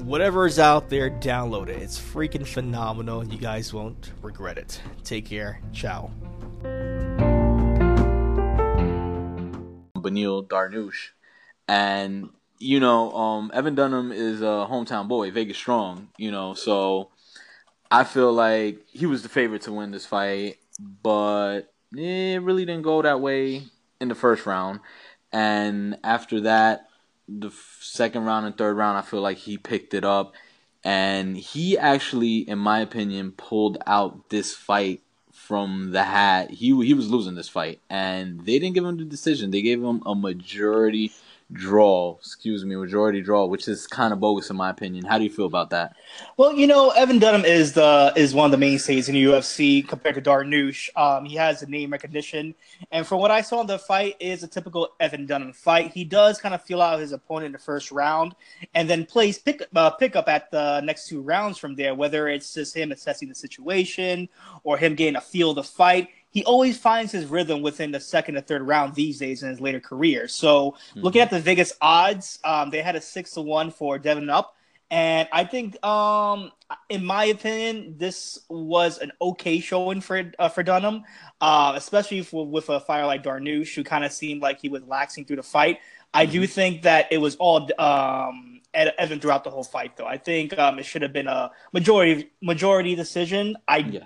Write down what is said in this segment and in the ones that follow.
whatever is out there, download it. It's freaking phenomenal. You guys won't regret it. Take care. Ciao. Beneil Dariush, and you know, um, Evan Dunham is a hometown boy, Vegas strong. You know, so I feel like he was the favorite to win this fight, but it really didn't go that way in the first round. And after that, the second round and third round, I feel like he picked it up. And he actually, in my opinion, pulled out this fight from the hat. He he was losing this fight, and they didn't give him the decision. They gave him a majority draw, excuse me, majority draw, which is kind of bogus in my opinion. How do you feel about that? Well, you know, Evan Dunham is the is one of the mainstays in the UFC compared to Dariush. Um, he has the name recognition, and from what I saw in the fight, is a typical Evan Dunham fight. He does kind of feel out his opponent in the first round, and then plays pick uh, pick up at the next two rounds from there. Whether it's just him assessing the situation or him getting a feel of the fight he always finds his rhythm within the second or third round these days in his later career. So mm-hmm. looking at the Vegas odds, um, they had a six to one for Devin up. And I think, um, in my opinion, this was an okay showing for uh, for Dunham, uh, especially for, with a fire like Dariush, who kind of seemed like he was laxing through the fight. I mm-hmm. do think that it was all um, Evan throughout the whole fight, though. I think um, it should have been a majority majority decision. I yeah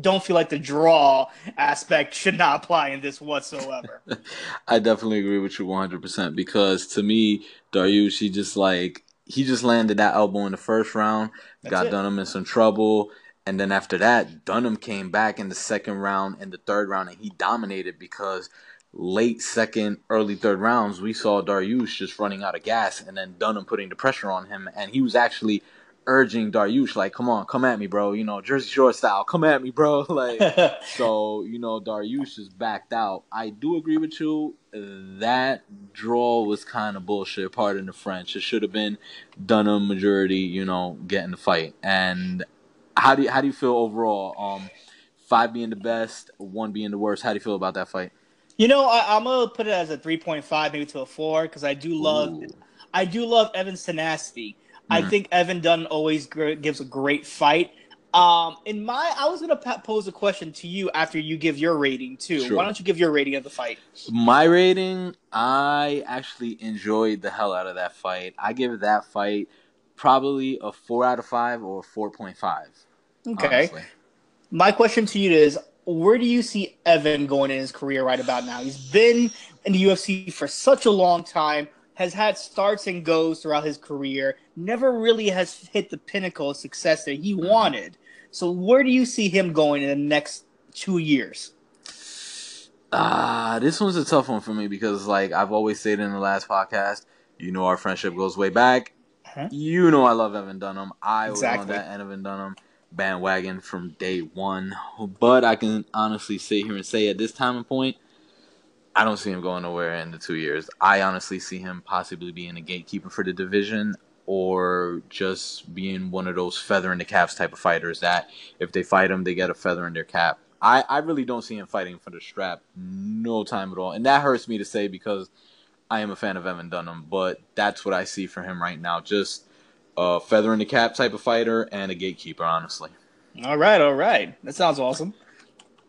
don't feel like the draw aspect should not apply in this whatsoever. I definitely agree with you 100% because to me, Dariush, he just like, he just landed that elbow in the first round, That's got it. Dunham in some trouble. And then after that, Dunham came back in the second round and the third round, and he dominated because late second, early third rounds, we saw Dariush just running out of gas, and then Dunham putting the pressure on him, and he was actually urging Dariush like, "Come on, come at me, bro. You know, Jersey Shore style. Come at me, bro." Like, so you know, Dariush is backed out. I do agree with you. That draw was kind of bullshit. Pardon the French. It should have been Dunham majority. You know, getting the fight. And how do you, how do you feel overall? Um, five being the best, one being the worst. How do you feel about that fight? You know, I, am gonna put it as a three point five, maybe to a four, because I do love, Ooh. I do love Evan's tenacity. I mm-hmm. think Evan Dunn always gives a great fight. Um, in my, I was gonna pose a question to you after you give your rating too. Sure. Why don't you give your rating of the fight? My rating, I actually enjoyed the hell out of that fight. I give that fight probably a four out of five or four point five. Okay. Honestly. My question to you is, where do you see Evan going in his career right about now? He's been in the UFC for such a long time has had starts and goes throughout his career, never really has hit the pinnacle of success that he wanted. So where do you see him going in the next two years? Ah, uh, this one's a tough one for me because, like I've always said in the last podcast, you know our friendship goes way back. Huh? You know I love Evan Dunham. I exactly. was on that Evan Dunham bandwagon from day one. But I can honestly sit here and say at this time and point, I don't see him going nowhere in the two years. I honestly see him possibly being a gatekeeper for the division or just being one of those feather in the caps type of fighters that if they fight him, they get a feather in their cap. I, I really don't see him fighting for the strap no time at all. And that hurts me to say because I am a fan of Evan Dunham, but that's what I see for him right now. Just a feather in the cap type of fighter and a gatekeeper, honestly. All right, all right. That sounds awesome.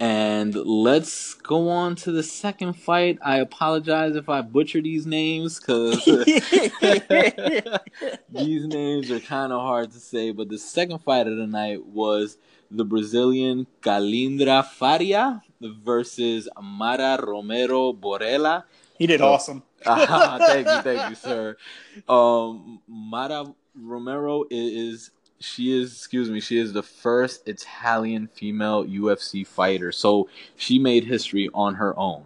And let's go on to the second fight. I apologize if I butcher these names because these names are kind of hard to say. But the second fight of the night was the Brazilian Kalindra Faria versus Mara Romero Borella. He did so, awesome. thank you, thank you, sir. Um, Mara Romero is she is excuse me she is the first italian female ufc fighter. So she made history on her own.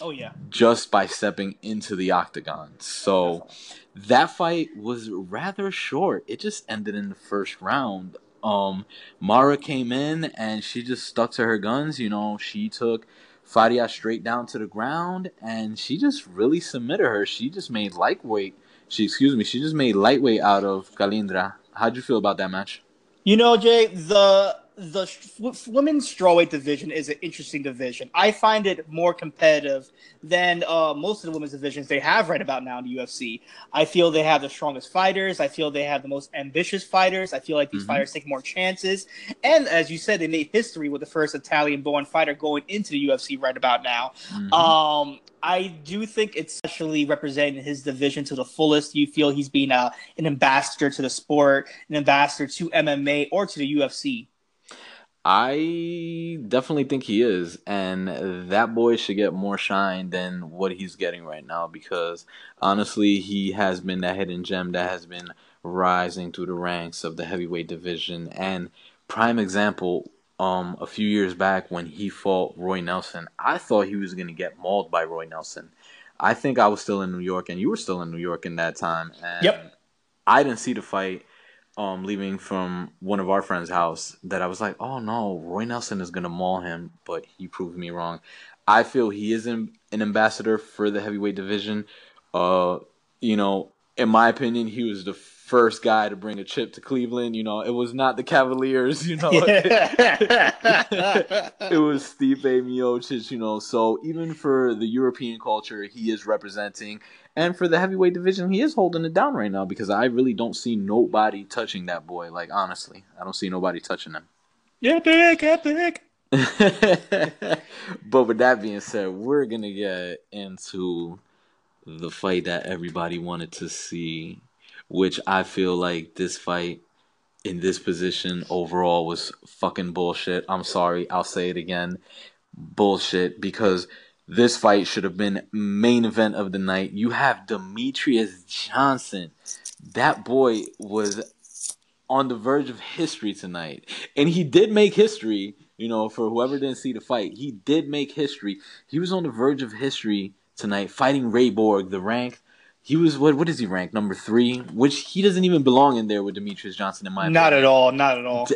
Oh yeah. Just by stepping into the octagon. So that fight was rather short. It just ended in the first round. Um mara came in and she just stuck to her guns you know. She took Faria straight down to the ground and she just really submitted her. She just made lightweight. She excuse me she just made lightweight out of Kalindra How'd you feel about that match? You know, Jay, the the women's strawweight division is an interesting division. I find it more competitive than uh, most of the women's divisions they have right about now in the UFC. I feel they have the strongest fighters. I feel they have the most ambitious fighters. I feel like these mm-hmm. fighters take more chances. And as you said, they made history with the first Italian-born fighter going into the UFC right about now. Mm-hmm. Um, I do think it's actually representing his division to the fullest. You feel he's being a, an ambassador to the sport, an ambassador to MMA or to the UFC. I definitely think he is, and that boy should get more shine than what he's getting right now because honestly, he has been that hidden gem that has been rising through the ranks of the heavyweight division. And prime example, um, a few years back when he fought Roy Nelson, I thought he was gonna get mauled by Roy Nelson. I think I was still in New York, and you were still in New York in that time. And yep. I didn't see the fight um, leaving from one of our friends' house that I was like, oh no, Roy Nelson is gonna maul him, but he proved me wrong. I feel he is an, an ambassador for the heavyweight division. Uh, you know, in my opinion, he was the first guy to bring a chip to Cleveland. You know, it was not the Cavaliers. You know, it was Stipe Miocic. You know, so even for the European culture, he is representing. And for the heavyweight division, he is holding it down right now because I really don't see nobody touching that boy. Like honestly, I don't see nobody touching him. Yeah, big, epic. but with that being said, we're gonna get into the fight that everybody wanted to see, which I feel like this fight in this position overall was fucking bullshit. I'm sorry, I'll say it again. Bullshit because this fight should have been main event of the night. You have Demetrious Johnson. That boy was on the verge of history tonight. And he did make history, you know, for whoever didn't see the fight. He did make history. He was on the verge of history tonight fighting Ray Borg, the rank he was what? What is he ranked? Number three, which he doesn't even belong in there with Demetrious Johnson in my not opinion. at all, not at all.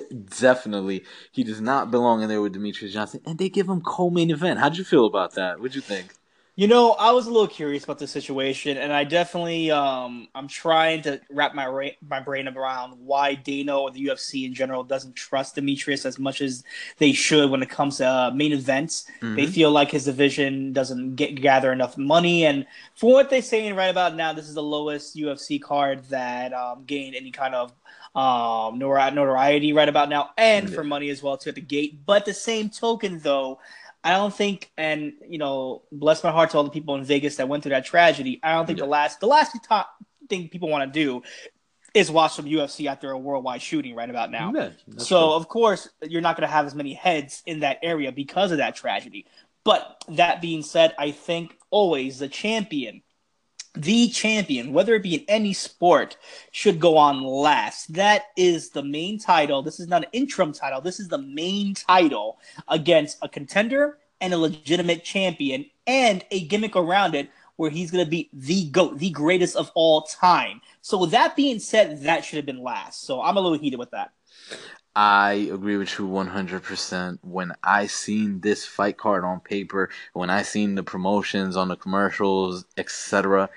definitely, he does not belong in there with Demetrious Johnson, and they give him co-main event. How'd you feel about that? What'd you think? You know, I was a little curious about the situation, and I definitely, um, I'm trying to wrap my ra- my brain around why Dana or the UFC in general doesn't trust Demetrious as much as they should when it comes to uh, main events. Mm-hmm. They feel like his division doesn't get gather enough money, and for what they're saying right about now, this is the lowest UFC card that um, gained any kind of um, notoriety right about now, and for money as well to at the gate. But the same token, though. I don't think, and you know, bless my heart to all the people in Vegas that went through that tragedy. I don't think yeah. the last the last top thing people want to do is watch some UFC after a worldwide shooting right about now. Yeah, so true. of course you're not going to have as many heads in that area because of that tragedy. But that being said, I think always the champion the champion, whether it be in any sport, should go on last. That is the main title. This is not an interim title. This is the main title against a contender and a legitimate champion and a gimmick around it where he's going to be the GOAT, the greatest of all time. So, with that being said, that should have been last. So, I'm a little heated with that. I agree with you 100%. When I seen this fight card on paper, when I seen the promotions on the commercials, etc.,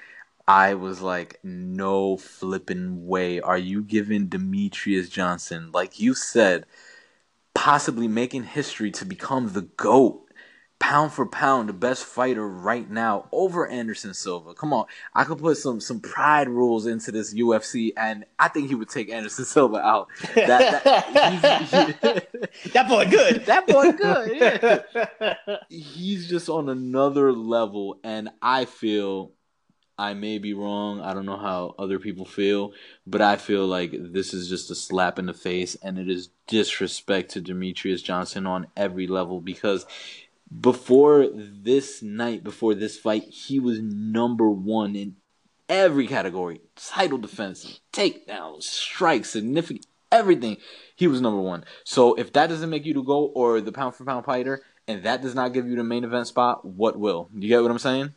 I was like, no flipping way. Are you giving Demetrious Johnson, like you said, possibly making history to become the GOAT pound for pound the best fighter right now over Anderson Silva. Come on, I could put some some pride rules into this UFC, and I think he would take Anderson Silva out. That, that, he, that boy good. That boy good. Yeah. he's just on another level, and I feel. I may be wrong. I don't know how other people feel, but I feel like this is just a slap in the face and it is disrespect to Demetrious Johnson on every level because before this night, before this fight, he was number one in every category title defense, takedowns, strikes, significant, everything. He was number one. So if that doesn't make you to go or the pound for pound fighter, and that does not give you the main event spot, what will? You get what I'm saying?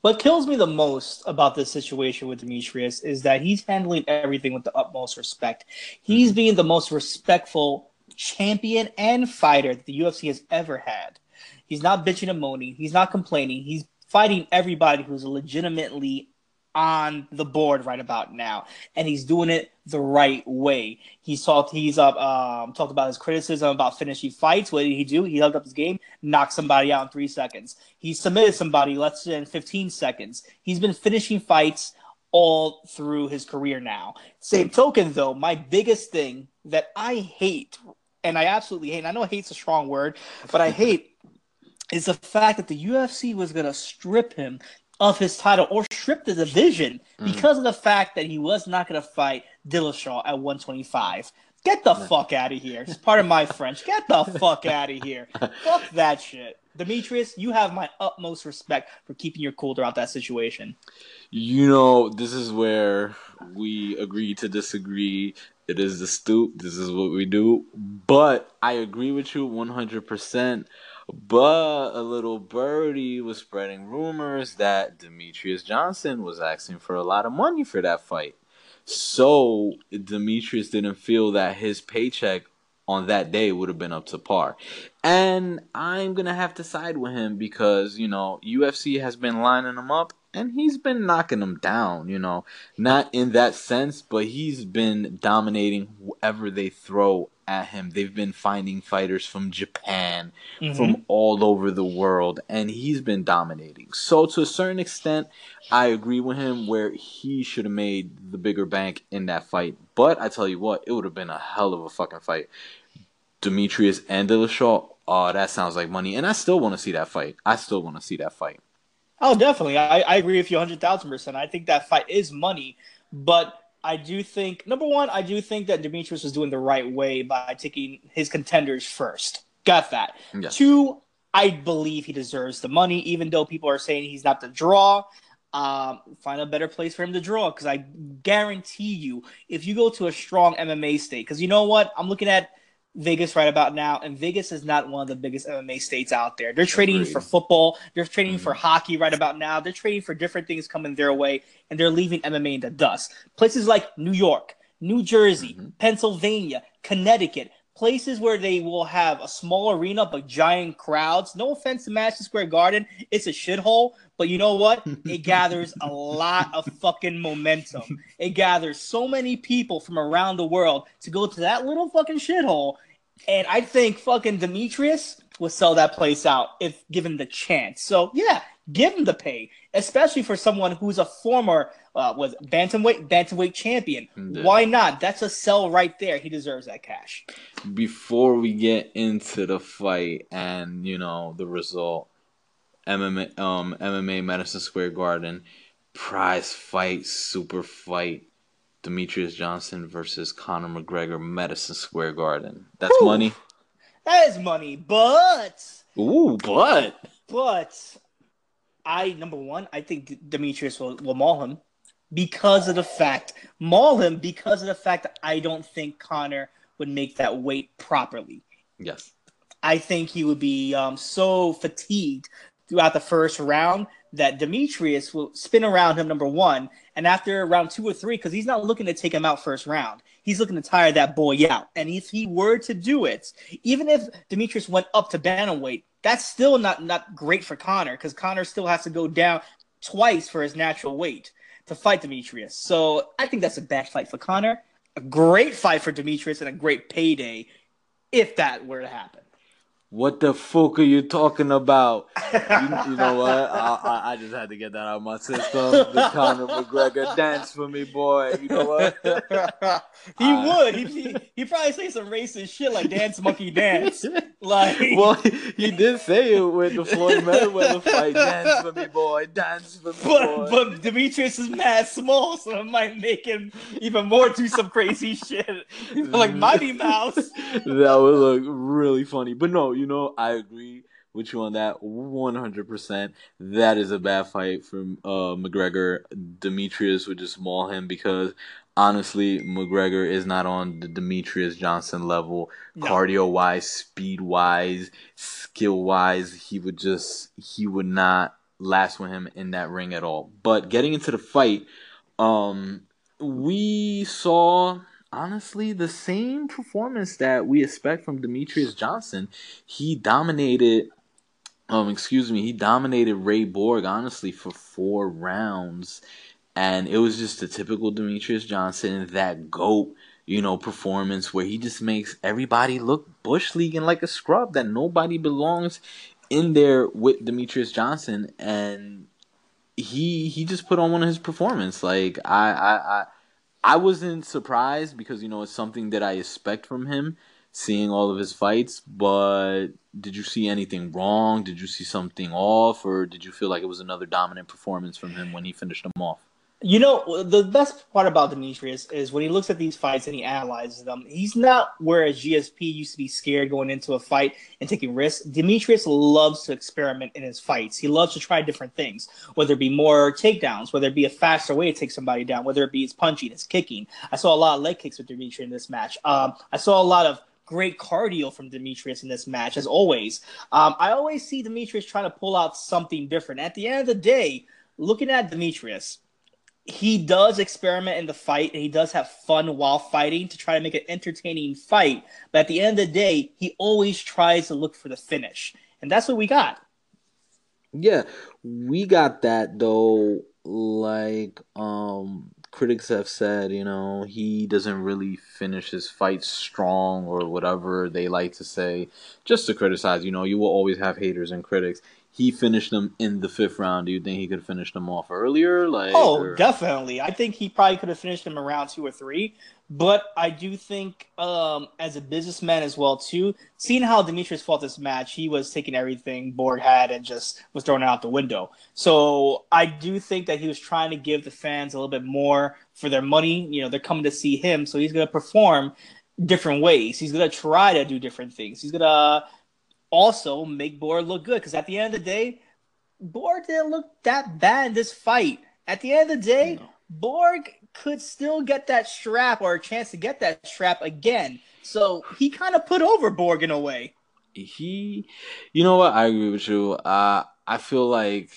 What kills me the most about this situation with Demetrious is that he's handling everything with the utmost respect. He's mm-hmm. being the most respectful champion and fighter that the UFC has ever had. He's not bitching and moaning. He's not complaining. He's fighting everybody who's legitimately on the board right about now, and he's doing it the right way. He's talked. He's up. Um, talked about his criticism about finishing fights. What did he do? He held up his game, knocked somebody out in three seconds. He submitted somebody less than fifteen seconds. He's been finishing fights all through his career now. Same token, though, my biggest thing that I hate, and I absolutely hate. and I know hate's a strong word, but I hate is the fact that the UFC was going to strip him of his title or strip the division mm. because of the fact that he was not going to fight Dillashaw at 125. Get the fuck out of here. It's part of my French. Get the fuck out of here. fuck that shit. Demetrious, you have my utmost respect for keeping your cool throughout that situation. You know, this is where we agree to disagree. It is the stoop. This is what we do. But I agree with you 100%. But a little birdie was spreading rumors that Demetrious Johnson was asking for a lot of money for that fight. So Demetrious didn't feel that his paycheck on that day would have been up to par. And I'm going to have to side with him because, you know, UFC has been lining him up and he's been knocking them down, you know. Not in that sense, but he's been dominating whoever they throw at him. They've been finding fighters from Japan, mm-hmm. from all over the world, and he's been dominating. So, to a certain extent, I agree with him where he should have made the bigger bank in that fight. But I tell you what, it would have been a hell of a fucking fight. Demetrious and Dillashaw, oh, that sounds like money. And I still want to see that fight. I still want to see that fight. Oh, definitely. I, I agree with you 100,000%. I think that fight is money, but I do think number one, I do think that Demetrious was doing the right way by taking his contenders first. Got that. Yes. Two, I believe he deserves the money, even though people are saying he's not the draw. Um, find a better place for him to draw because I guarantee you, if you go to a strong MMA state, because you know what, I'm looking at Vegas right about now, and Vegas is not one of the biggest MMA states out there. They're trading Agreed. for football, they're trading mm-hmm. for hockey right about now, they're trading for different things coming their way, and they're leaving MMA in the dust. Places like New York, New Jersey, mm-hmm. Pennsylvania, Connecticut, places where they will have a small arena but giant crowds. No offense to Madison Square Garden, it's a shithole, but you know what? It gathers a lot of fucking momentum. It gathers so many people from around the world to go to that little fucking shithole and I think fucking Demetrious will sell that place out if given the chance. So yeah, give him the pay, especially for someone who's a former uh, was bantamweight bantamweight champion. Yeah. Why not? That's a sell right there. He deserves that cash. Before we get into the fight and you know the result, MMA um MMA Madison Square Garden prize fight, super fight. Demetrious Johnson versus Conor McGregor, Madison Square Garden. That's money. That is money, but ooh, but but I number one, I think Demetrious will, will maul him because of the fact maul him because of the fact that I don't think Conor would make that weight properly. Yes, I think he would be um, so fatigued throughout the first round that Demetrious will spin around him, number one, and after round two or three, because he's not looking to take him out first round, he's looking to tire that boy out. And if he were to do it, even if Demetrious went up to bantamweight, that's still not not great for Conor, because Conor still has to go down twice for his natural weight to fight Demetrious. So I think that's a bad fight for Conor. A great fight for Demetrious, and a great payday if that were to happen. What the fuck are you talking about? you, you know what? I, I, I, just had to get that out of my system. The Conor McGregor dance for me, boy. You know what? he uh, would. He, he he probably say some racist shit like "dance monkey dance." Like, well, he, he did say it with the Floyd Mayweather fight. Dance for me, boy. Dance for me, but, boy. But Demetrious is mad small, so it might make him even more do some crazy shit, like Mighty Mouse. that would look really funny. But no, you know, I agree with you on that 100%. That is a bad fight for uh, McGregor. Demetrious would just maul him because honestly, McGregor is not on the Demetrious Johnson level, no. cardio wise, speed wise, skill wise. He would just, he would not last with him in that ring at all. But getting into the fight, um, we saw honestly the same performance that we expect from Demetrious Johnson. He dominated um excuse me, he dominated Ray Borg honestly for 4 rounds and it was just a typical Demetrious Johnson that goat you know, performance where he just makes everybody look bush league and like a scrub that nobody belongs in there with Demetrious Johnson and he he just put on one of his performance. Like I I, I I wasn't surprised because you know it's something that I expect from him, seeing all of his fights. But did you see anything wrong? Did you see something off, or did you feel like it was another dominant performance from him when he finished them off? You know, the best part about Demetrious is when he looks at these fights and he analyzes them, he's not where a GSP used to be scared going into a fight and taking risks. Demetrious loves to experiment in his fights. He loves to try different things, whether it be more takedowns, whether it be a faster way to take somebody down, whether it be his punching, his kicking. I saw a lot of leg kicks with Demetrious in this match. Um, I saw a lot of great cardio from Demetrious in this match, as always. Um, I always see Demetrious trying to pull out something different. At the end of the day, looking at Demetrious, he does experiment in the fight and he does have fun while fighting to try to make an entertaining fight. But at the end of the day, he always tries to look for the finish. And that's what we got. Yeah, we got that though. Like um critics have said, you know, he doesn't really finish his fights strong or whatever they like to say, just to criticize. You know, you will always have haters and critics he finished them in the fifth round. Do you think he could have finished them off earlier? Like, oh, or... definitely. I think he probably could have finished them around two or three. But I do think, um, as a businessman as well too, seeing how Demetrious fought this match, he was taking everything Borg had and just was throwing it out the window. So I do think that he was trying to give the fans a little bit more for their money. You know, they're coming to see him, so he's going to perform different ways. He's going to try to do different things. He's going to also make Borg look good because at the end of the day, Borg didn't look that bad in this fight. At the end of the day, no. Borg could still get that strap or a chance to get that strap again. So he kind of put over Borg in a way. He, you know what? I agree with you. Uh, I feel like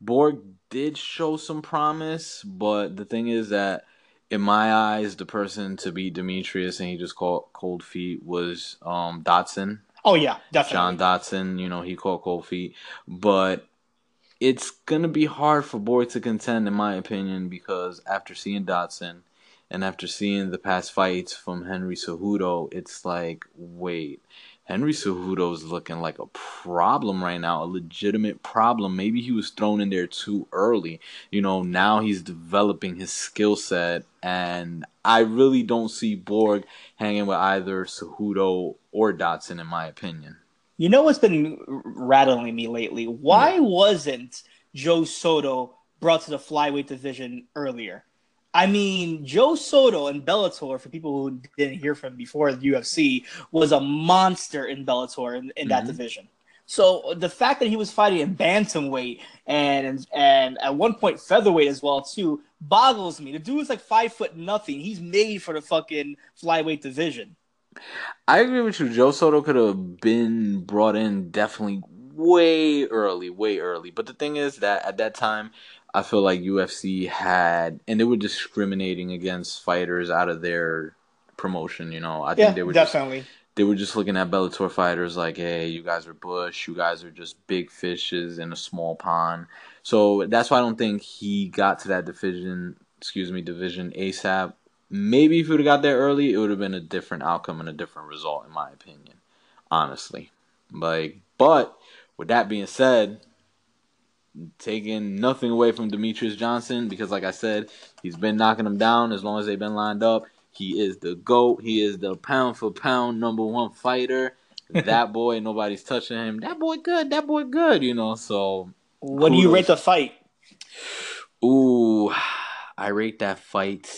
Borg did show some promise, but the thing is that in my eyes, the person to beat Demetrious and he just caught cold feet was um, Dodson. Oh yeah, definitely. John Dodson, you know, he caught cold feet, but it's gonna be hard for Borg to contend, in my opinion, because after seeing Dodson and after seeing the past fights from Henry Cejudo, it's like, wait, Henry Cejudo's looking like a problem right now, a legitimate problem. Maybe he was thrown in there too early. You know, now he's developing his skill set, and I really don't see Borg hanging with either Cejudo or Dodson, in my opinion. You know what's been rattling me lately? Why yeah. wasn't Joe Soto brought to the flyweight division earlier? I mean, Joe Soto in Bellator, for people who didn't hear from before the UFC, was a monster in Bellator in, in that mm-hmm. division. So the fact that he was fighting in bantamweight and and at one point featherweight as well too boggles me. The dude is like five foot nothing. He's made for the fucking flyweight division. I agree with you. Joe Soto could have been brought in definitely way early, way early. But the thing is that at that time, I feel like UFC had, and they were discriminating against fighters out of their promotion. You know, I yeah, think they were definitely. Just, they were just looking at Bellator fighters like, hey, you guys are bush, you guys are just big fishes in a small pond. So that's why I don't think he got to that division, excuse me, division ASAP. maybe if he would have got there early, it would have been a different outcome and a different result, in my opinion. Honestly, like, but with that being said, taking nothing away from Demetrious Johnson because, like I said, he's been knocking them down as long as they've been lined up. He is the GOAT. He is the pound for pound number one fighter. that boy, nobody's touching him. That boy good. That boy good, you know. So what do you rate the fight? Ooh, I rate that fight.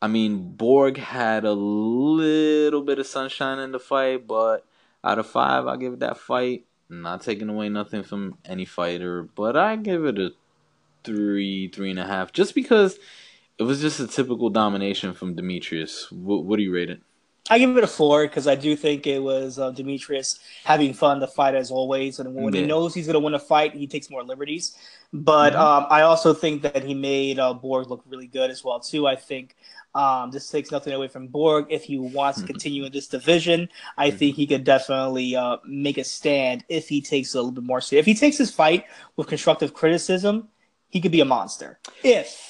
I mean, Borg had a little bit of sunshine in the fight, but out of five, I give that fight. Not taking away nothing from any fighter, but I give it a three, three and a half, just because it was just a typical domination from Demetrious. What, what do you rate it? I give it a four because I do think it was uh, Demetrious having fun the fight as always, and when yeah. he knows he's going to win a fight, he takes more liberties. But mm-hmm. um, I also think that he made uh, Borg look really good as well too. I think um, this takes nothing away from Borg. If he wants to mm-hmm. continue in this division, I mm-hmm. think he could definitely uh, make a stand if he takes a little bit more. If he takes his fight with constructive criticism, he could be a monster. If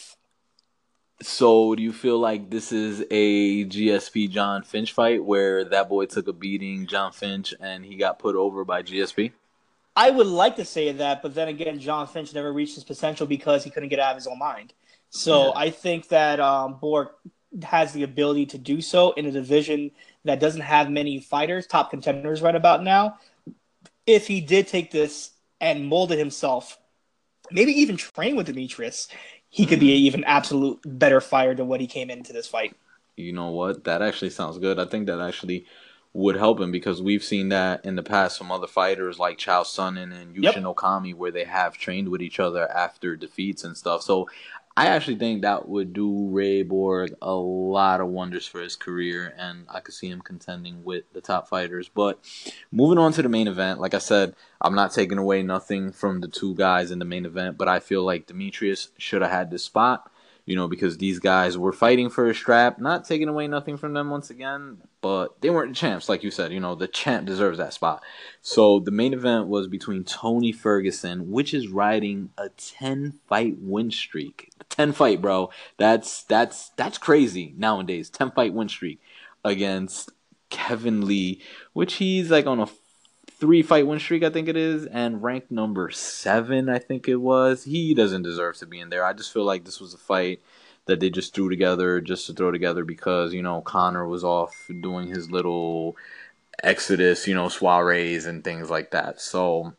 so, do you feel like this is a GSP Jon Fitch fight where that boy took a beating, Jon Fitch, and he got put over by GSP? I would like to say that, but then again, Jon Fitch never reached his potential because he couldn't get out of his own mind. So yeah. I think that um, Borg has the ability to do so in a division that doesn't have many fighters, top contenders right about now. If he did take this and molded himself, maybe even train with Demetrious, he could be an even absolute better fighter than what he came into this fight. You know what? That actually sounds good. I think that actually would help him because we've seen that in the past from other fighters like Chael Sonnen and Yushin yep. Okami where they have trained with each other after defeats and stuff. So I actually think that would do Ray Borg a lot of wonders for his career, and I could see him contending with the top fighters. But moving on to the main event, like I said, I'm not taking away nothing from the two guys in the main event, but I feel like Demetrius should have had this spot you know, because these guys were fighting for a strap, not taking away nothing from them once again, but they weren't champs, like you said. You know, the champ deserves that spot. So the main event was between Tony Ferguson, which is riding a ten fight win streak. Ten fight, bro. That's that's that's crazy nowadays. Ten fight win streak against Kevin Lee, which he's like on a three fight win streak, I think it is, and ranked number seven, I think it was. He doesn't deserve to be in there. I just feel like this was a fight that they just threw together just to throw together because, you know, Conor was off doing his little Exodus, you know, soirees and things like that. So,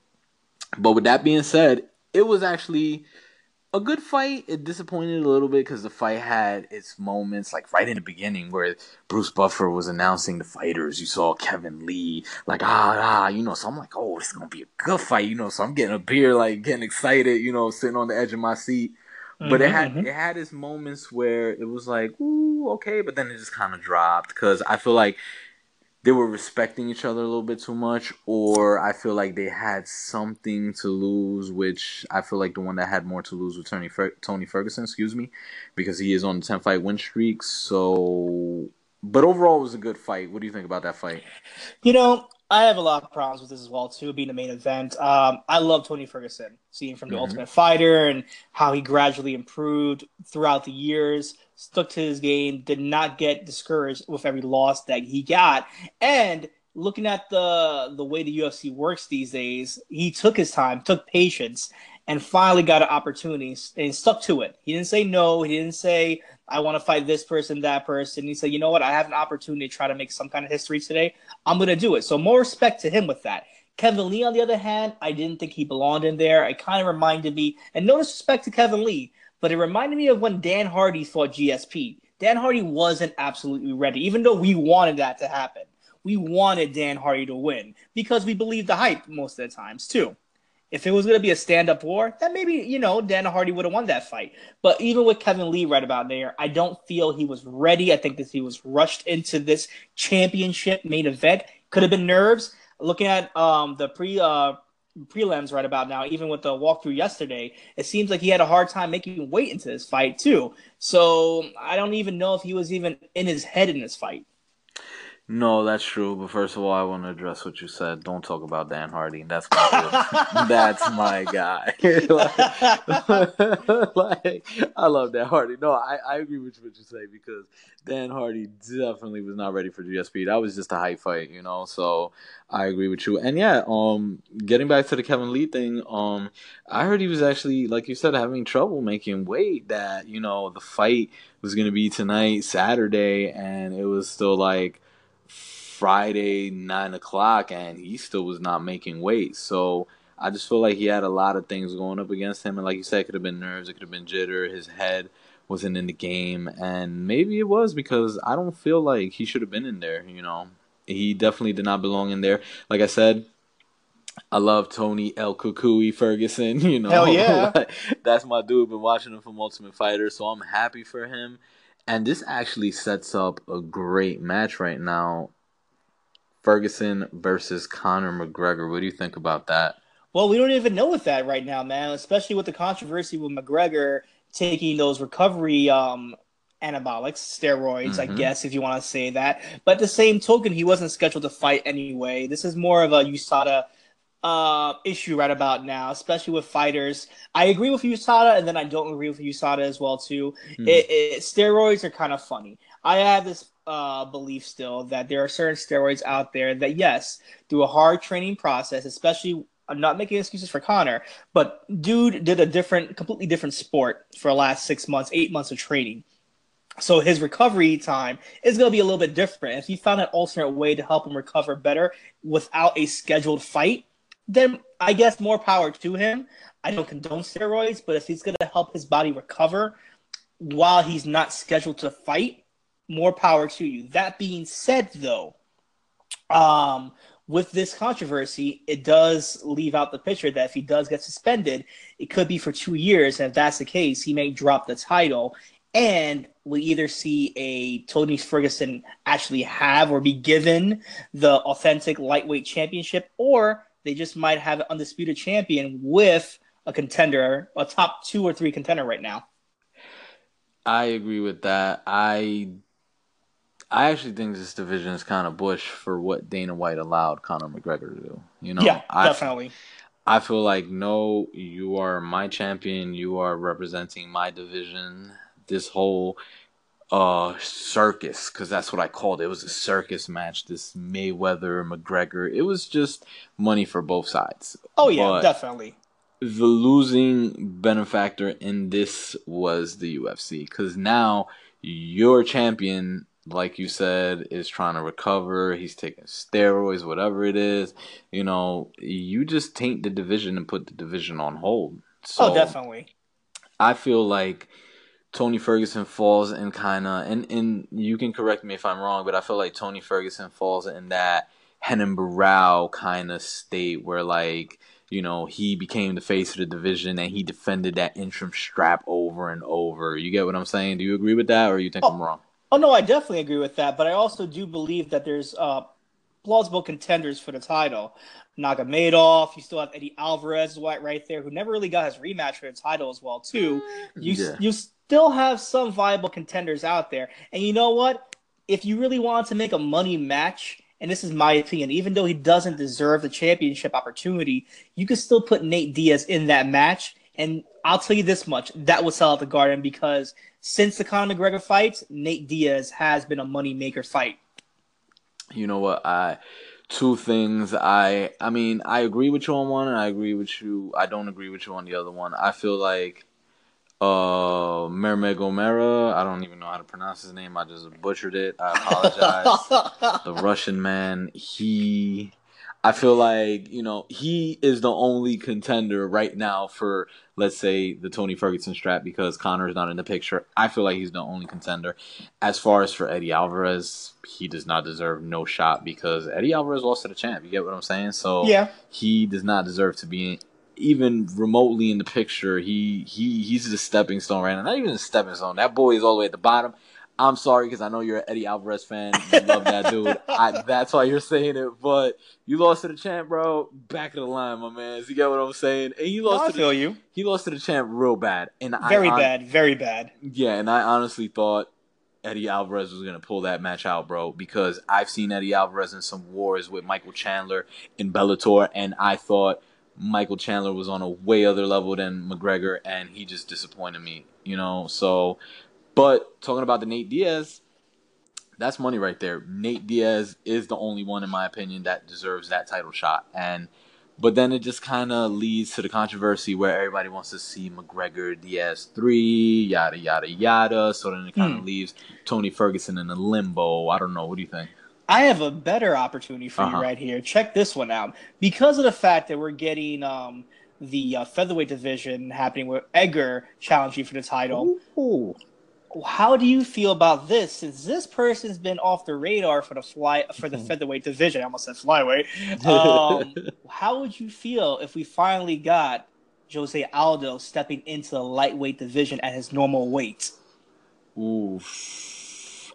but with that being said, it was actually a good fight. It disappointed a little bit because the fight had its moments, like right in the beginning, where Bruce Buffer was announcing the fighters. You saw Kevin Lee, like ah ah, you know. So I'm like, oh, it's gonna be a good fight, you know. So I'm getting a beer, like getting excited, you know, sitting on the edge of my seat. Mm-hmm, but it had mm-hmm. it had its moments where it was like, ooh, okay, but then it just kind of dropped because I feel like they were respecting each other a little bit too much, or I feel like they had something to lose, which I feel like the one that had more to lose was Tony Fer- Tony Ferguson, excuse me, because he is on the ten fight win streak. So, but overall, it was a good fight. What do you think about that fight? You know, I have a lot of problems with this as well too, being the main event. Um, I love Tony Ferguson, seeing from the mm-hmm. Ultimate Fighter and how he gradually improved throughout the years stuck to his game, did not get discouraged with every loss that he got. And looking at the the way the UFC works these days, he took his time, took patience, and finally got an opportunity and stuck to it. He didn't say no. He didn't say I want to fight this person, that person. He said, you know what? I have an opportunity to try to make some kind of history today. I'm gonna do it. So more respect to him with that. Kevin Lee, on the other hand, I didn't think he belonged in there. It kind of reminded me, and no disrespect to Kevin Lee, but it reminded me of when Dan Hardy fought GSP. Dan Hardy wasn't absolutely ready, even though we wanted that to happen. We wanted Dan Hardy to win because we believed the hype most of the times too. If it was going to be a stand-up war, then maybe you know Dan Hardy would have won that fight. But even with Kevin Lee right about there, I don't feel he was ready. I think that he was rushed into this championship main event. Could have been nerves. Looking at um, the pre uh, prelims right about now, even with the walkthrough yesterday, it seems like he had a hard time making weight into this fight too. So I don't even know if he was even in his head in this fight. No, that's true. But first of all, I want to address what you said. Don't talk about Dan Hardy. That's my that's my guy. like, like, I love Dan Hardy. No, I, I agree with what you say because Dan Hardy definitely was not ready for GSP. That was just a hype fight, you know. So I agree with you. And yeah, um, getting back to the Kevin Lee thing, um, I heard he was actually, like you said, having trouble making weight. That you know the fight was going to be tonight, Saturday, and it was still like Friday nine o'clock, and he still was not making weight. So I just feel like he had a lot of things going up against him, and like you said, it could have been nerves, it could have been jitter, his head wasn't in the game, and maybe it was because I don't feel like he should have been in there. You know, he definitely did not belong in there. Like I said, I love Tony El Cucuy Ferguson. You know, Hell yeah, that's my dude. Been watching him from Ultimate Fighter, so I'm happy for him. And this actually sets up a great match right now Ferguson versus Conor McGregor. What do you think about that? Well, we don't even know with that right now, man. Especially with the controversy with McGregor taking those recovery um, anabolics, steroids, mm-hmm. I guess, if you want to say that. But the same token, he wasn't scheduled to fight anyway. This is more of a USADA uh, issue right about now, especially with fighters. I agree with USADA, and then I don't agree with USADA as well too. Mm. It, it, steroids are kind of funny. I have this uh, belief still that there are certain steroids out there that, yes, through a hard training process, especially I'm not making excuses for Conor, but dude did a different, completely different sport for the last six months, eight months of training. So his recovery time is going to be a little bit different. If he found an alternate way to help him recover better without a scheduled fight, then I guess more power to him. I don't condone steroids, but if he's going to help his body recover while he's not scheduled to fight, more power to you. That being said, though, um, with this controversy, it does leave out the picture that if he does get suspended, it could be for two years. And if that's the case, he may drop the title. And we either see a Tony Ferguson actually have or be given the authentic lightweight championship, or they just might have an undisputed champion with a contender, a top two or three contender right now. I agree with that. I I actually think this division is kind of bush for what Dana White allowed Conor McGregor to do. You know, yeah, I, definitely. I feel like no, you are my champion. You are representing my division. This whole uh circus, because that's what I called it. It was a circus match. This Mayweather McGregor. It was just money for both sides. Oh yeah, but definitely. The losing benefactor in this was the UFC, because now your champion like you said, is trying to recover. He's taking steroids, whatever it is. You know, you just taint the division and put the division on hold. So oh, definitely. I feel like Tony Ferguson falls in kind of, and, and you can correct me if I'm wrong, but I feel like Tony Ferguson falls in that Renan Barão kind of state where, like, you know, he became the face of the division and he defended that interim strap over and over. You get what I'm saying? Do you agree with that or you think oh, I'm wrong? Oh no, I definitely agree with that, but I also do believe that there's uh, plausible contenders for the title. Nurmagomedov, you still have Eddie Alvarez right, right there, who never really got his rematch for the title as well too. You yeah. you still have some viable contenders out there, and you know what? If you really want to make a money match, and this is my opinion, even though he doesn't deserve the championship opportunity, you could still put Nate Diaz in that match. And I'll tell you this much: that would sell out the Garden because since the Conor McGregor fight, Nate Diaz has been a money maker fight. You know what? I two things. I I mean, I agree with you on one, and I agree with you. I don't agree with you on the other one. I feel like uh Mermegomera, I don't even know how to pronounce his name. I just butchered it. I apologize. the Russian man, he I feel like, you know, he is the only contender right now for, let's say, the Tony Ferguson strap because Conor is not in the picture. I feel like he's the only contender. As far as for Eddie Alvarez, he does not deserve no shot because Eddie Alvarez lost to the champ. You get what I'm saying? So yeah. he does not deserve to be in, even remotely in the picture. He he he's the stepping stone right now. Not even a stepping stone. That boy is all the way at the bottom. I'm sorry because I know you're an Eddie Alvarez fan. You love that dude. I, that's why you're saying it. But you lost to the champ, bro. Back of the line, my man. You get what I'm saying? And he lost. No, I to feel the, you. He lost to the champ real bad. And very I, bad, very bad. Yeah, and I honestly thought Eddie Alvarez was gonna pull that match out, bro, because I've seen Eddie Alvarez in some wars with Michael Chandler in Bellator, and I thought Michael Chandler was on a way other level than McGregor, and he just disappointed me, you know. So, but talking about the Nate Diaz, that's money right there. Nate Diaz is the only one, in my opinion, that deserves that title shot, and but then it just kind of leads to the controversy where everybody wants to see McGregor Diaz three, yada yada yada. So then it kind of hmm. leaves Tony Ferguson in a limbo. I don't know. What do you think? I have a better opportunity for uh-huh. you right here. Check this one out. Because of the fact that we're getting um, the uh, featherweight division happening with Edgar challenging for the title. Ooh how do you feel about this? Since this person's been off the radar for the fly for the mm-hmm. featherweight division, I almost said flyweight. Um, how would you feel if we finally got Jose Aldo stepping into the lightweight division at his normal weight? Ooh.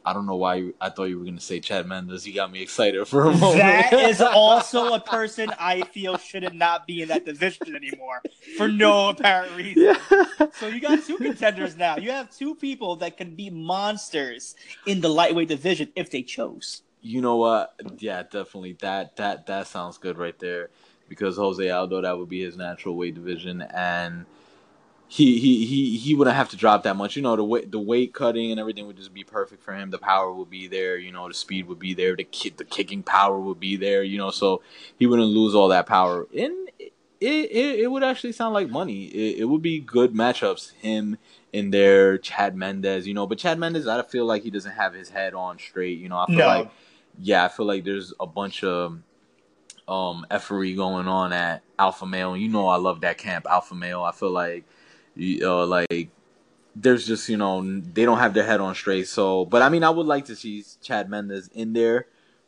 I don't know why you, I thought you were going to say Chad Mendes. You got me excited for a moment. That is also a person I feel should not be in that division anymore for no apparent reason. Yeah. So you got two contenders now. You have two people that can be monsters in the lightweight division if they chose. You know what? Yeah, definitely. That that that sounds good right there because Jose Aldo that would be his natural weight division and he he he he wouldn't have to drop that much. You know, the weight the weight cutting and everything would just be perfect for him. The power would be there. You know, the speed would be there. The kick the kicking power would be there. You know, so he wouldn't lose all that power. And it it, it would actually sound like money. It, it would be good matchups. Him in there, Chad Mendes. You know, but Chad Mendes, I feel like he doesn't have his head on straight. You know, I feel no. like yeah, I feel like there's a bunch of um effery going on at Alpha Male. You know, I love that camp, Alpha Male. I feel like uh, like there's just you know they don't have their head on straight. So, but I mean, I would like to see Chad Mendes in there,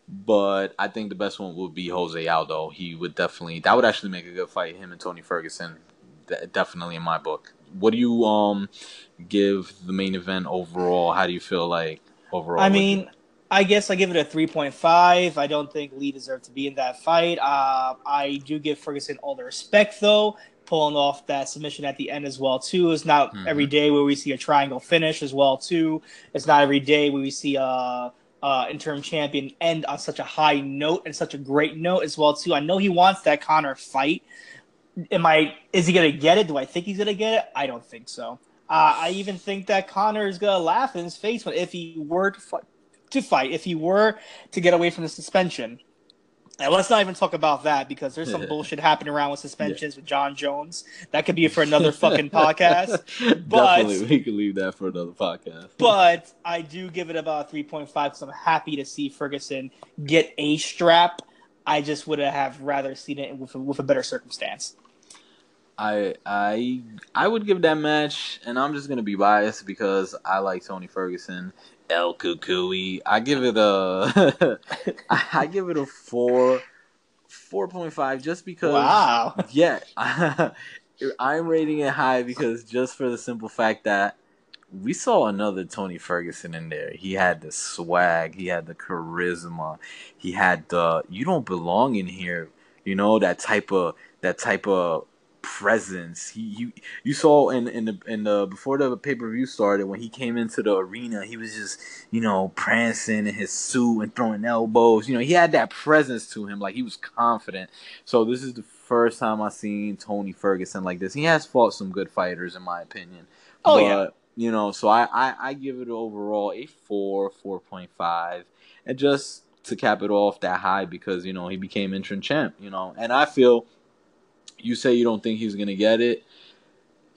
but I think the best one would be Jose Aldo. He would definitely that would actually make a good fight. Him and Tony Ferguson, definitely in my book. What do you um give the main event overall? How do you feel like overall? I mean. I guess I give it a 3.5. I don't think Lee deserved to be in that fight. Uh, I do give Ferguson all the respect, though, pulling off that submission at the end as well too. It's not mm-hmm. every day where we see a triangle finish as well too. It's not every day where we see a, interim champion end on such a high note and such a great note as well too. I know he wants that Conor fight. Am I? Is he gonna get it? Do I think he's gonna get it? I don't think so. Uh, I even think that Conor is gonna laugh in his face if he were to fight. To fight, if he were to get away from the suspension, and let's not even talk about that because there's some bullshit happening around with suspensions yeah. with Jon Jones. That could be for another fucking podcast. But Definitely, we could leave that for another podcast. but I do give it about three point five because I'm happy to see Ferguson get a strap. I just would have rather seen it with a, with a better circumstance. I I I would give that match, and I'm just gonna be biased because I like Tony Ferguson, El Cucuy. I give it a I give it a four, four point five, just because. Wow. Yeah, I'm rating it high because just for the simple fact that we saw another Tony Ferguson in there. He had the swag, he had the charisma, he had the you don't belong in here. You know that type of that type of presence. He you you saw in in the in the before the pay per view started when he came into the arena, he was just you know prancing in his suit and throwing elbows. You know he had that presence to him, like he was confident. So this is the first time I've seen Tony Ferguson like this. He has fought some good fighters in my opinion. Oh but, yeah. You know, so I, I, I give it overall a four, four point five, and just to cap it off that high because you know he became interim champ. You know, and I feel you say you don't think he's going to get it.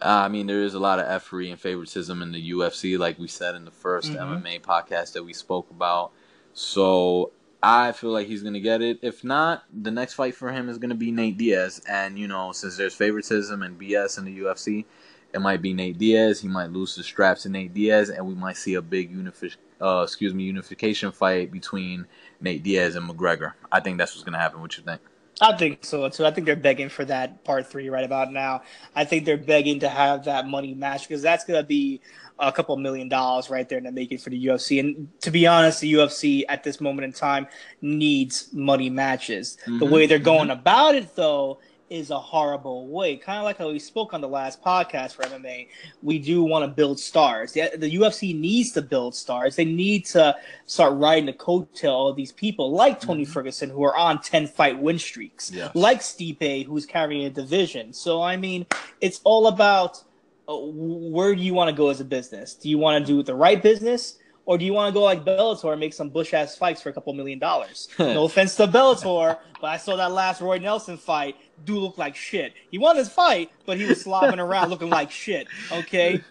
Uh, I mean, there is a lot of effery and favoritism in the UFC, like we said in the 1st mm-hmm. MMA podcast that we spoke about. So I feel like he's going to get it. If not, the next fight for him is going to be Nate Diaz. And, you know, since there's favoritism and BS in the UFC, it might be Nate Diaz. He might lose the straps to Nate Diaz, and we might see a big unifi- uh, excuse me, unification fight between Nate Diaz and McGregor. I think that's what's going to happen. What you think? I think so too. I think they're begging for that part three right about now. I think they're begging to have that money match because that's going to be a couple million dollars right there in the making for the UFC. And to be honest, the UFC at this moment in time needs money matches. Mm-hmm. The way they're going mm-hmm. about it, though, is a horrible way. Kind of like how we spoke on the last podcast for MMA. We do want to build stars. The, the UFC needs to build stars. They need to start riding the coattail of these people like Tony mm-hmm. Ferguson, who are on 10 fight win streaks, yes. like Stipe, who's carrying a division. So, I mean, it's all about uh, where do you want to go as a business? Do you want to do the right business? Or do you want to go like Bellator and make some bush ass fights for a couple million dollars? no offense to Bellator, but I saw that last Roy Nelson fight. Do look like shit. He won his fight, but he was slobbing around looking like shit. Okay.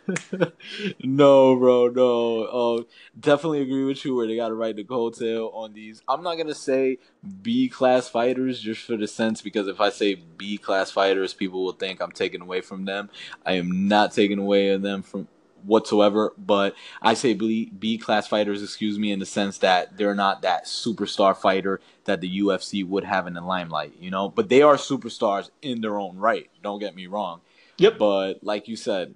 no, bro, no. Uh, definitely agree with you where they got to write the coattail on these. I'm not gonna say B class fighters just for the sense because if I say B class fighters, people will think I'm taking away from them. I am not taking away them from whatsoever. But I say B, B class fighters, excuse me, in the sense that they're not that superstar fighter that the UFC would have in the limelight, you know. But they are superstars in their own right. Don't get me wrong. Yep. But like you said,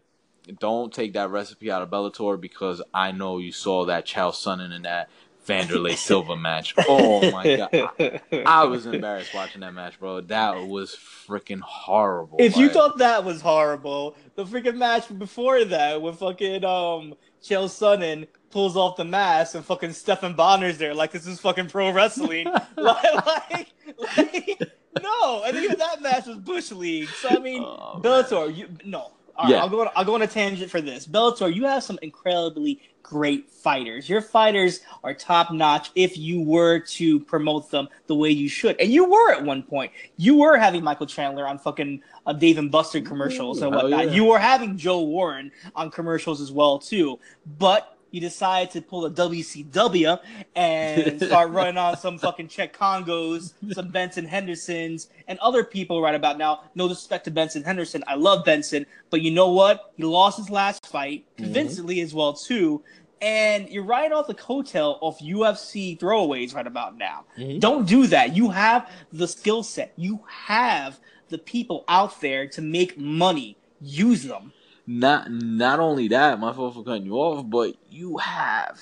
don't take that recipe out of Bellator because I know you saw that Chael Sonnen and that Wanderlei Silva match. Oh my god, I was embarrassed watching that match, bro. That was freaking horrible. If like, you thought that was horrible, the freaking match before that with fucking um Chael Sonnen pulls off the mask and fucking Stephan Bonnar's there like this is fucking pro wrestling. like, like, like, no, I think that match was Bush League. So I mean, oh, Bellator, you no. All right, yeah. I'll go. On, I'll go on a tangent for this. Bellator, you have some incredibly great fighters. Your fighters are top notch if you were to promote them the way you should. And you were at one point. You were having Michael Chandler on fucking uh, Dave and Buster commercials and whatnot. Yeah. You were having Joe Warren on commercials as well too. But you decide to pull a WCW and start running on some fucking Cheick Kongos, some Benson Hendersons, and other people right about now. No disrespect to Benson Henderson. I love Benson, but you know what? He lost his last fight mm-hmm. convincingly mm-hmm. as well too. And you're riding off the coattail of UFC throwaways right about now. Mm-hmm. Don't do that. You have the skill set. You have the people out there to make money. Use them not not only that, my fault for cutting you off, but you have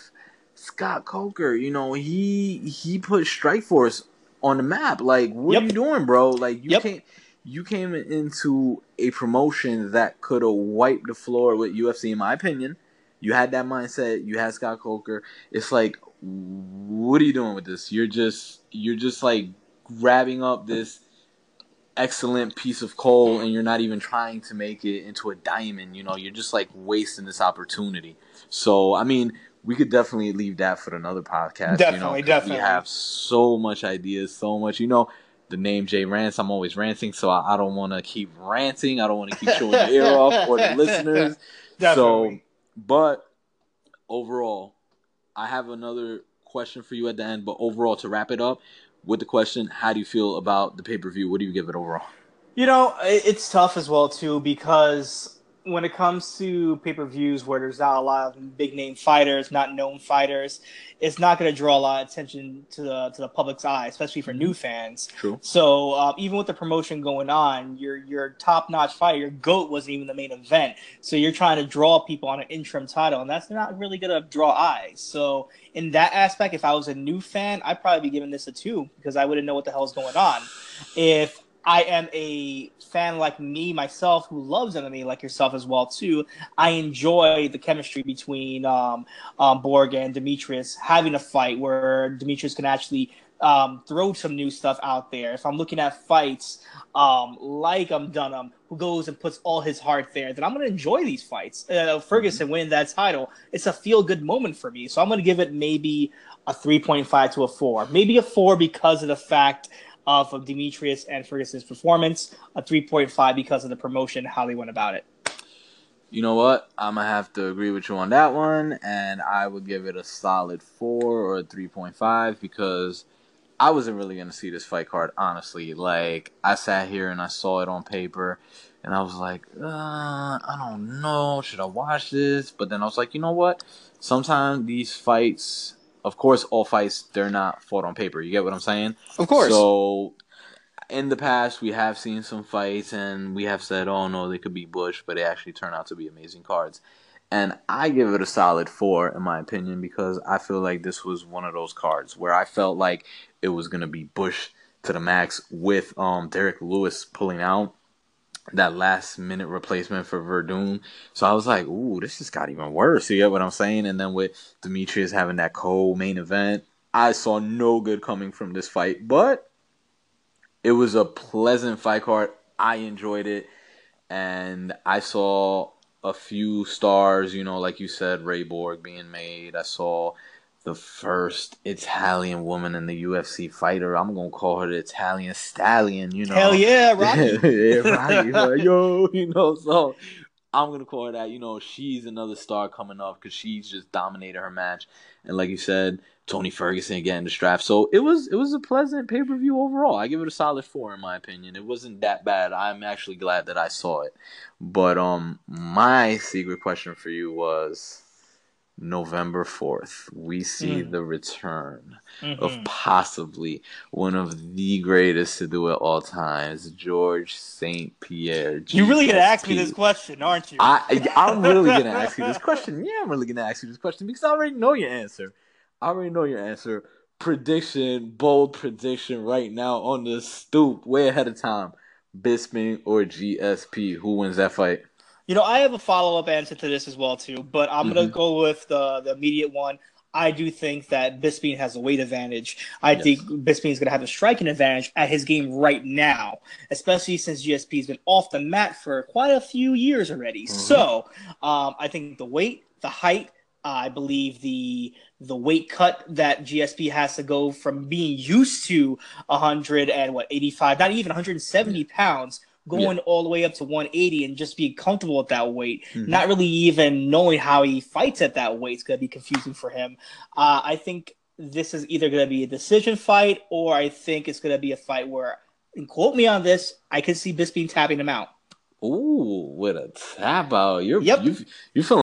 Scott Coker. You know, he he put Strikeforce on the map. Like, what yep. are you doing, bro? Like, you yep. came you came into a promotion that could have wiped the floor with UFC, in my opinion. You had that mindset. You had Scott Coker. It's like, what are you doing with this? You're just you're just like grabbing up this excellent piece of coal and you're not even trying to make it into a diamond you know you're just like wasting this opportunity so i mean we could definitely leave that for another podcast definitely you know, definitely we have so much ideas so much you know the name Jay Rants. I'm always ranting, so I, I don't want to keep ranting. I don't want to keep showing the ear off for the listeners. Definitely. So, but overall, I have another question for you at the end. But overall, to wrap it up, with the question, how do you feel about the pay per view? What do you give it overall? You know, it's tough as well too because when it comes to pay per views where there's not a lot of big name fighters, not known fighters, it's not going to draw a lot of attention to the to the public's eye, especially for new fans. True. So uh, even with the promotion going on, your your top notch fighter, your goat wasn't even the main event. So you're trying to draw people on an interim title, and that's not really going to draw eyes. So in that aspect, if I was a new fan, I'd probably be giving this a two because I wouldn't know what the hell's going on. If I am a fan like me myself who loves MMA like yourself as well too. I enjoy the chemistry between um, um, Borg and Demetrious having a fight where Demetrious can actually um, throw some new stuff out there. If I'm looking at fights um, like um, Dunham, who goes and puts all his heart there, then I'm going to enjoy these fights. Uh, Ferguson mm-hmm. winning that title, it's a feel good moment for me. So I'm going to give it maybe a 3.5 to a 4. Maybe a 4 because of the fact off of Demetrious and Ferguson's performance, a 3.5 because of the promotion, how they went about it. You know what? I'm gonna have to agree with you on that one, and I would give it a solid four or a 3.5 because I wasn't really gonna see this fight card honestly. Like I sat here and I saw it on paper, and I was like, uh, I don't know, should I watch this? But then I was like, you know what? Sometimes these fights of course, all fights they're not fought on paper. You get what I'm saying? Of course. So, in the past, we have seen some fights, and we have said, "Oh no, they could be Bush," but they actually turn out to be amazing cards. And I give it a solid four, in my opinion, because I feel like this was one of those cards where I felt like it was gonna be Bush to the max with um Derrick Lewis pulling out that last minute replacement for Werdum. So I was like, ooh, this just got even worse. You get what I'm saying? And then with Demetrious having that co main event, I saw no good coming from this fight. But it was a pleasant fight card. I enjoyed it. And I saw a few stars, you know, like you said, Ray Borg being made. I saw the first Italian woman in the UFC fighter. I'm gonna call her the Italian stallion. You know, hell yeah, Rocky. yeah, Rocky. Like, yo, you know, so I'm gonna call her that. You know, she's another star coming up because she's just dominated her match. And like you said, Tony Ferguson getting the strap. So it was it was a pleasant pay per view overall. I give it a solid four in my opinion. It wasn't that bad. I'm actually glad that I saw it. But um, my secret question for you was November 4th, we see mm. the return mm-hmm. of possibly one of the greatest to do it all times, George St. Pierre. You're really going to ask me this question, aren't you? I, I'm really going to ask you this question. Yeah, I'm really going to ask you this question because I already know your answer. I already know your answer. Prediction, bold prediction right now on the stoop, way ahead of time. Bisping or GSP? Who wins that fight? You know, I have a follow up answer to this as well too, but I'm mm-hmm. gonna go with the the immediate one. I do think that Bisping has a weight advantage. I yes. think Bisping is going to have a striking advantage at his game right now, especially since GSP has been off the mat for quite a few years already. Mm-hmm. So um, I think the weight, the height, uh, I believe the the weight cut that GSP has to go from being used to 100 and what 85, not even 170 pounds going yeah. all the way up to 180 and just be comfortable at that weight, mm-hmm. not really even knowing how he fights at that weight is going to be confusing for him. Uh, I think this is either going to be a decision fight or I think it's going to be a fight where, and quote me on this, I can see Bisping tapping him out. Ooh, with a tap out. You're yep. you you feeling